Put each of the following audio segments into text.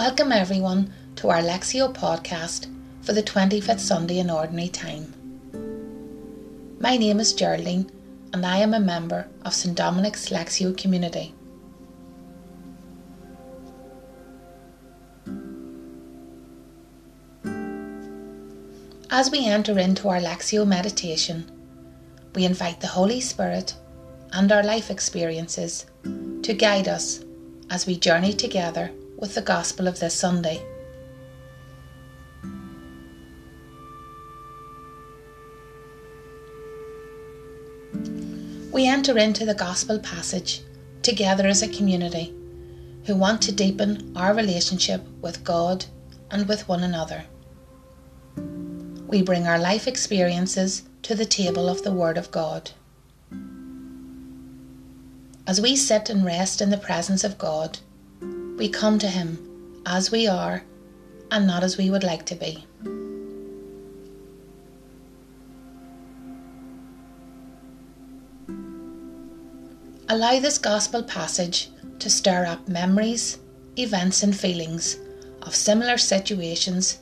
Welcome everyone to our Lectio podcast for the 25th Sunday in Ordinary Time. My name is Geraldine and I am a member of St Dominic's Lectio community. As we enter into our Lectio meditation, we invite the Holy Spirit and our life experiences to guide us as we journey together with the Gospel of this Sunday. We enter into the Gospel passage together as a community who want to deepen our relationship with God and with one another. We bring our life experiences to the table of the Word of God. As we sit and rest in the presence of God, we come to Him as we are and not as we would like to be. Allow this Gospel passage to stir up memories, events, and feelings of similar situations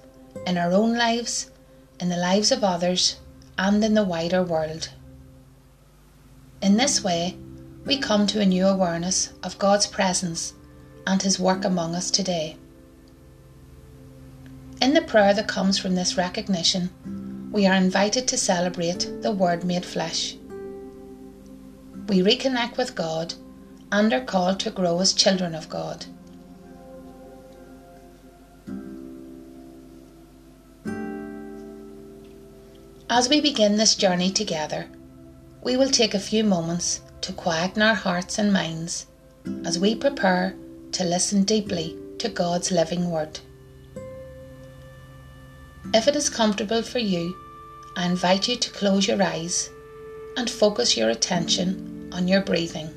in our own lives, in the lives of others, and in the wider world. In this way, we come to a new awareness of God's presence and His work among us today. In the prayer that comes from this recognition, we are invited to celebrate the Word made flesh. We reconnect with God and are called to grow as children of God. As we begin this journey together, we will take a few moments to quieten our hearts and minds as we prepare to listen deeply to God's living word. If it is comfortable for you, I invite you to close your eyes and focus your attention on your breathing.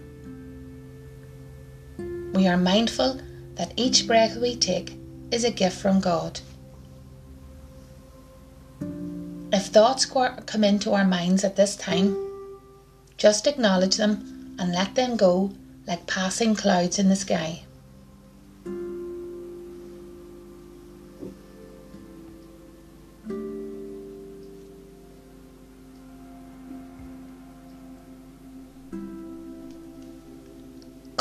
We are mindful that each breath we take is a gift from God. If thoughts come into our minds at this time, just acknowledge them and let them go like passing clouds in the sky.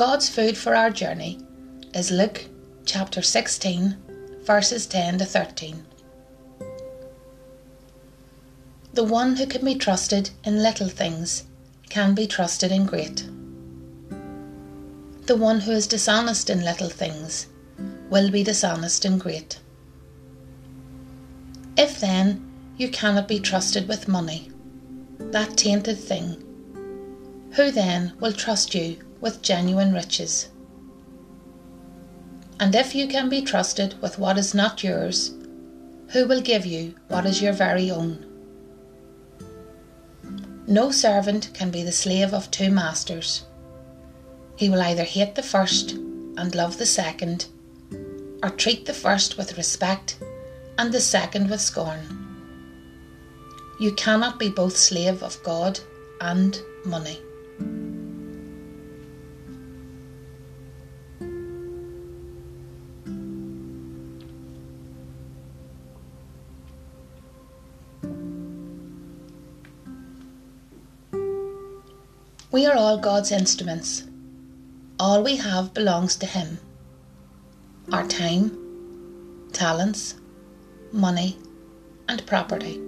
God's food for our journey is Luke chapter 16, verses 10 to 13. The one who can be trusted in little things can be trusted in great. The one who is dishonest in little things will be dishonest in great. If then you cannot be trusted with money, that tainted thing, who then will trust you with genuine riches. And if you can be trusted with what is not yours, who will give you what is your very own? No servant can be the slave of two masters. He will either hate the first and love the second, or treat the first with respect and the second with scorn. You cannot be both slave of God and money. We are all God's instruments. All we have belongs to Him our time, talents, money, and property.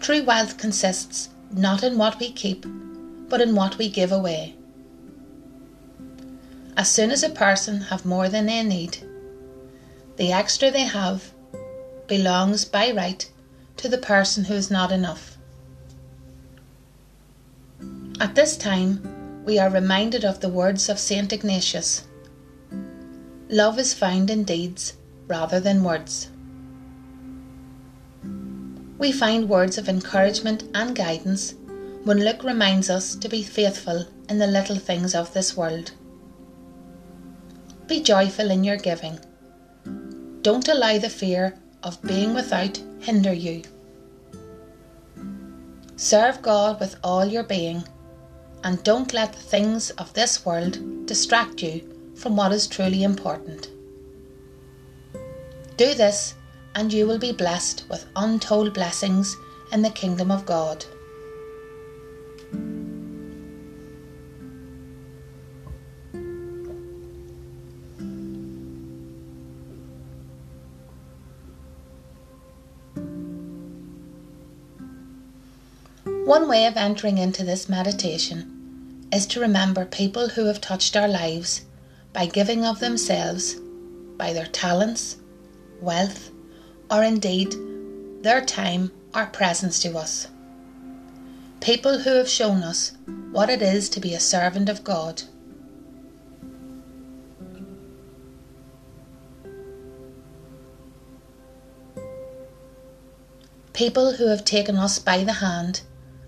True wealth consists not in what we keep, but in what we give away. As soon as a person have more than they need, the extra they have belongs by right to the person who is not enough. At this time, we are reminded of the words of St. Ignatius Love is found in deeds rather than words. We find words of encouragement and guidance when Luke reminds us to be faithful in the little things of this world. Be joyful in your giving. Don't allow the fear of being without hinder you. Serve God with all your being and don't let the things of this world distract you from what is truly important. Do this, and you will be blessed with untold blessings in the kingdom of God. One way of entering into this meditation is to remember people who have touched our lives by giving of themselves, by their talents, wealth, or indeed their time or presence to us. People who have shown us what it is to be a servant of God. People who have taken us by the hand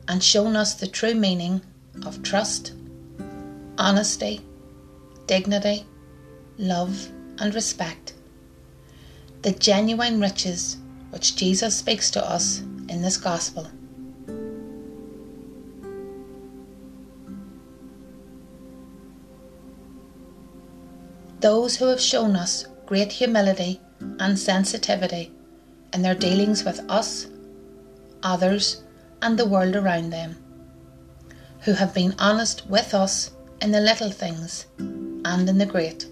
and shown us the true meaning of trust, honesty, dignity, love, and respect. The genuine riches which Jesus speaks to us in this gospel. Those who have shown us great humility and sensitivity in their dealings with us, others, and the world around them, who have been honest with us in the little things and in the great.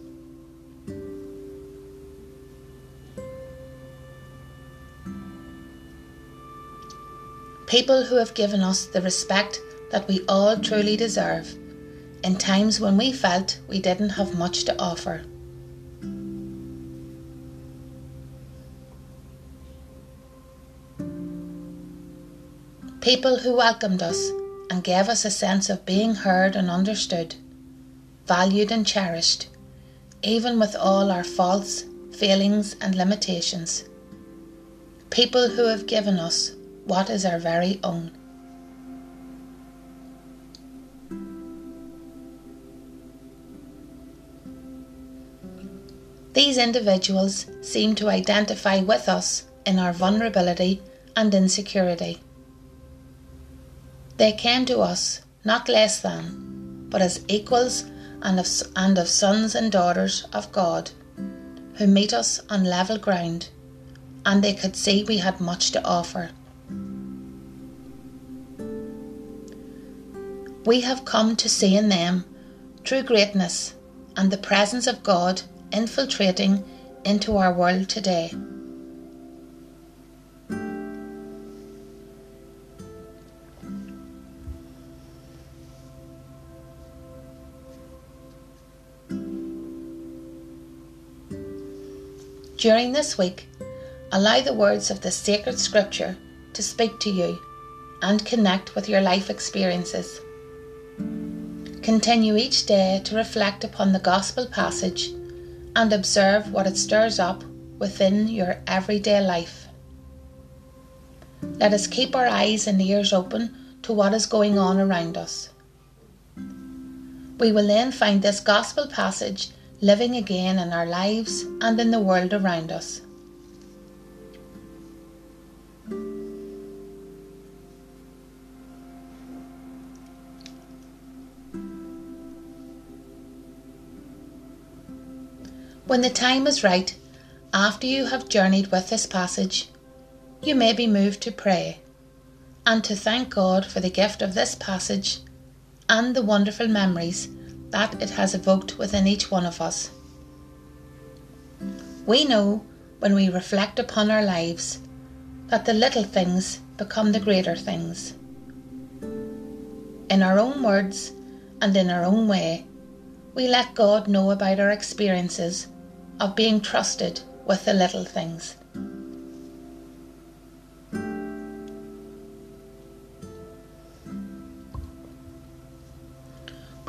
People who have given us the respect that we all truly deserve in times when we felt we didn't have much to offer. People who welcomed us and gave us a sense of being heard and understood, valued and cherished, even with all our faults, failings, and limitations. People who have given us what is our very own. These individuals seem to identify with us in our vulnerability and insecurity. They came to us not less than, but as equals and of, and of sons and daughters of God, who meet us on level ground, and they could see we had much to offer. We have come to see in them true greatness and the presence of God infiltrating into our world today. During this week, allow the words of the sacred scripture to speak to you and connect with your life experiences. Continue each day to reflect upon the Gospel passage and observe what it stirs up within your everyday life. Let us keep our eyes and ears open to what is going on around us. We will then find this Gospel passage living again in our lives and in the world around us. When the time is right, after you have journeyed with this passage, you may be moved to pray and to thank God for the gift of this passage and the wonderful memories that it has evoked within each one of us. We know when we reflect upon our lives that the little things become the greater things. In our own words and in our own way, we let God know about our experiences of being trusted with the little things.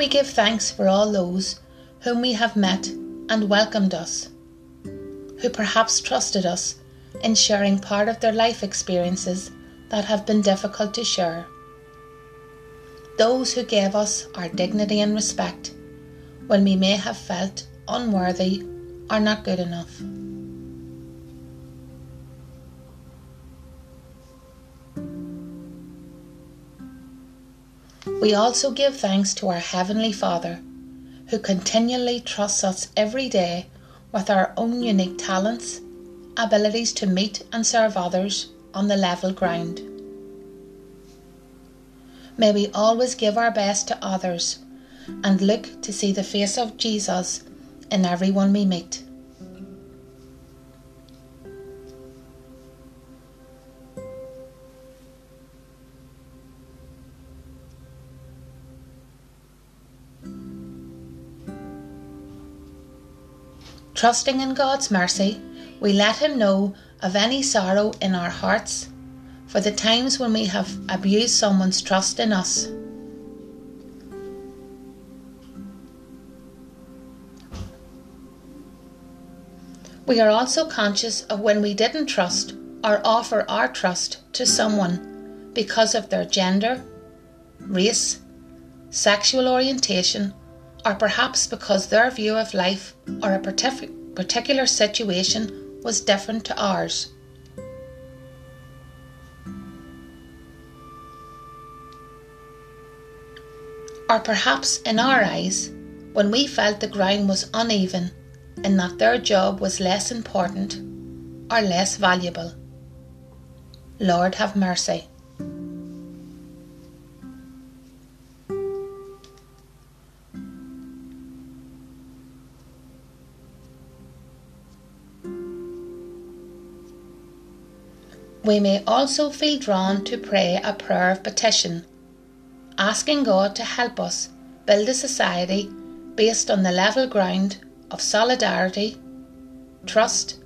We give thanks for all those whom we have met and welcomed us, who perhaps trusted us in sharing part of their life experiences that have been difficult to share. Those who gave us our dignity and respect when we may have felt unworthy are not good enough. We also give thanks to our Heavenly Father, who continually trusts us every day with our own unique talents, abilities to meet and serve others on the level ground. May we always give our best to others and look to see the face of Jesus in everyone we meet. Trusting in God's mercy, we let Him know of any sorrow in our hearts for the times when we have abused someone's trust in us. We are also conscious of when we didn't trust or offer our trust to someone because of their gender, race, sexual orientation, or perhaps because their view of life or a particular situation was different to ours. Or perhaps in our eyes, when we felt the ground was uneven and that their job was less important or less valuable. Lord, have mercy. We may also feel drawn to pray a prayer of petition, asking God to help us build a society based on the level ground of solidarity, trust,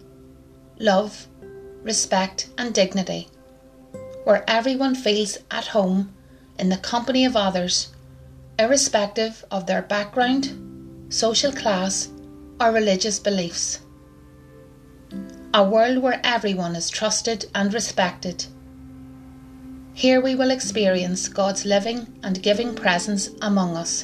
love, respect, and dignity, where everyone feels at home in the company of others, irrespective of their background, social class, or religious beliefs a world where everyone is trusted and respected. Here we will experience God's living and giving presence among us.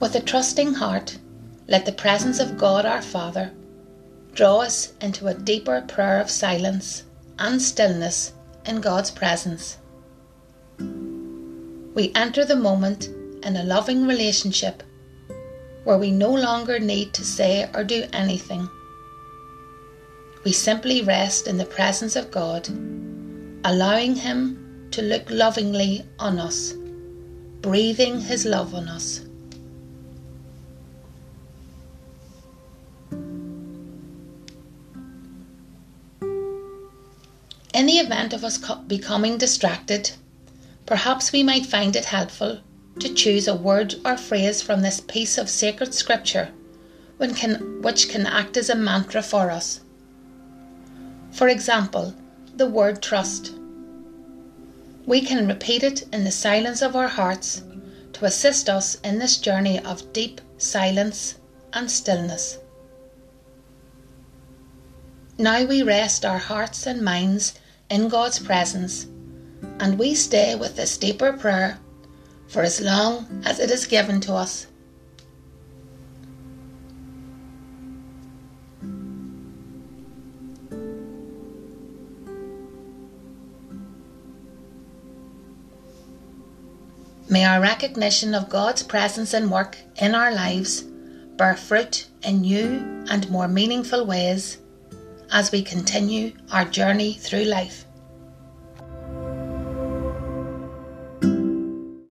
With a trusting heart, let the presence of God our Father draw us into a deeper prayer of silence and stillness in God's presence. We enter the moment in a loving relationship where we no longer need to say or do anything. We simply rest in the presence of God, allowing Him to look lovingly on us, breathing His love on us. In the event of us becoming distracted, perhaps we might find it helpful to choose a word or phrase from this piece of sacred scripture which can act as a mantra for us. For example, the word trust. We can repeat it in the silence of our hearts to assist us in this journey of deep silence and stillness. Now we rest our hearts and minds in God's presence and we stay with this deeper prayer for as long as it is given to us. May our recognition of God's presence and work in our lives bear fruit in new and more meaningful ways as we continue our journey through life.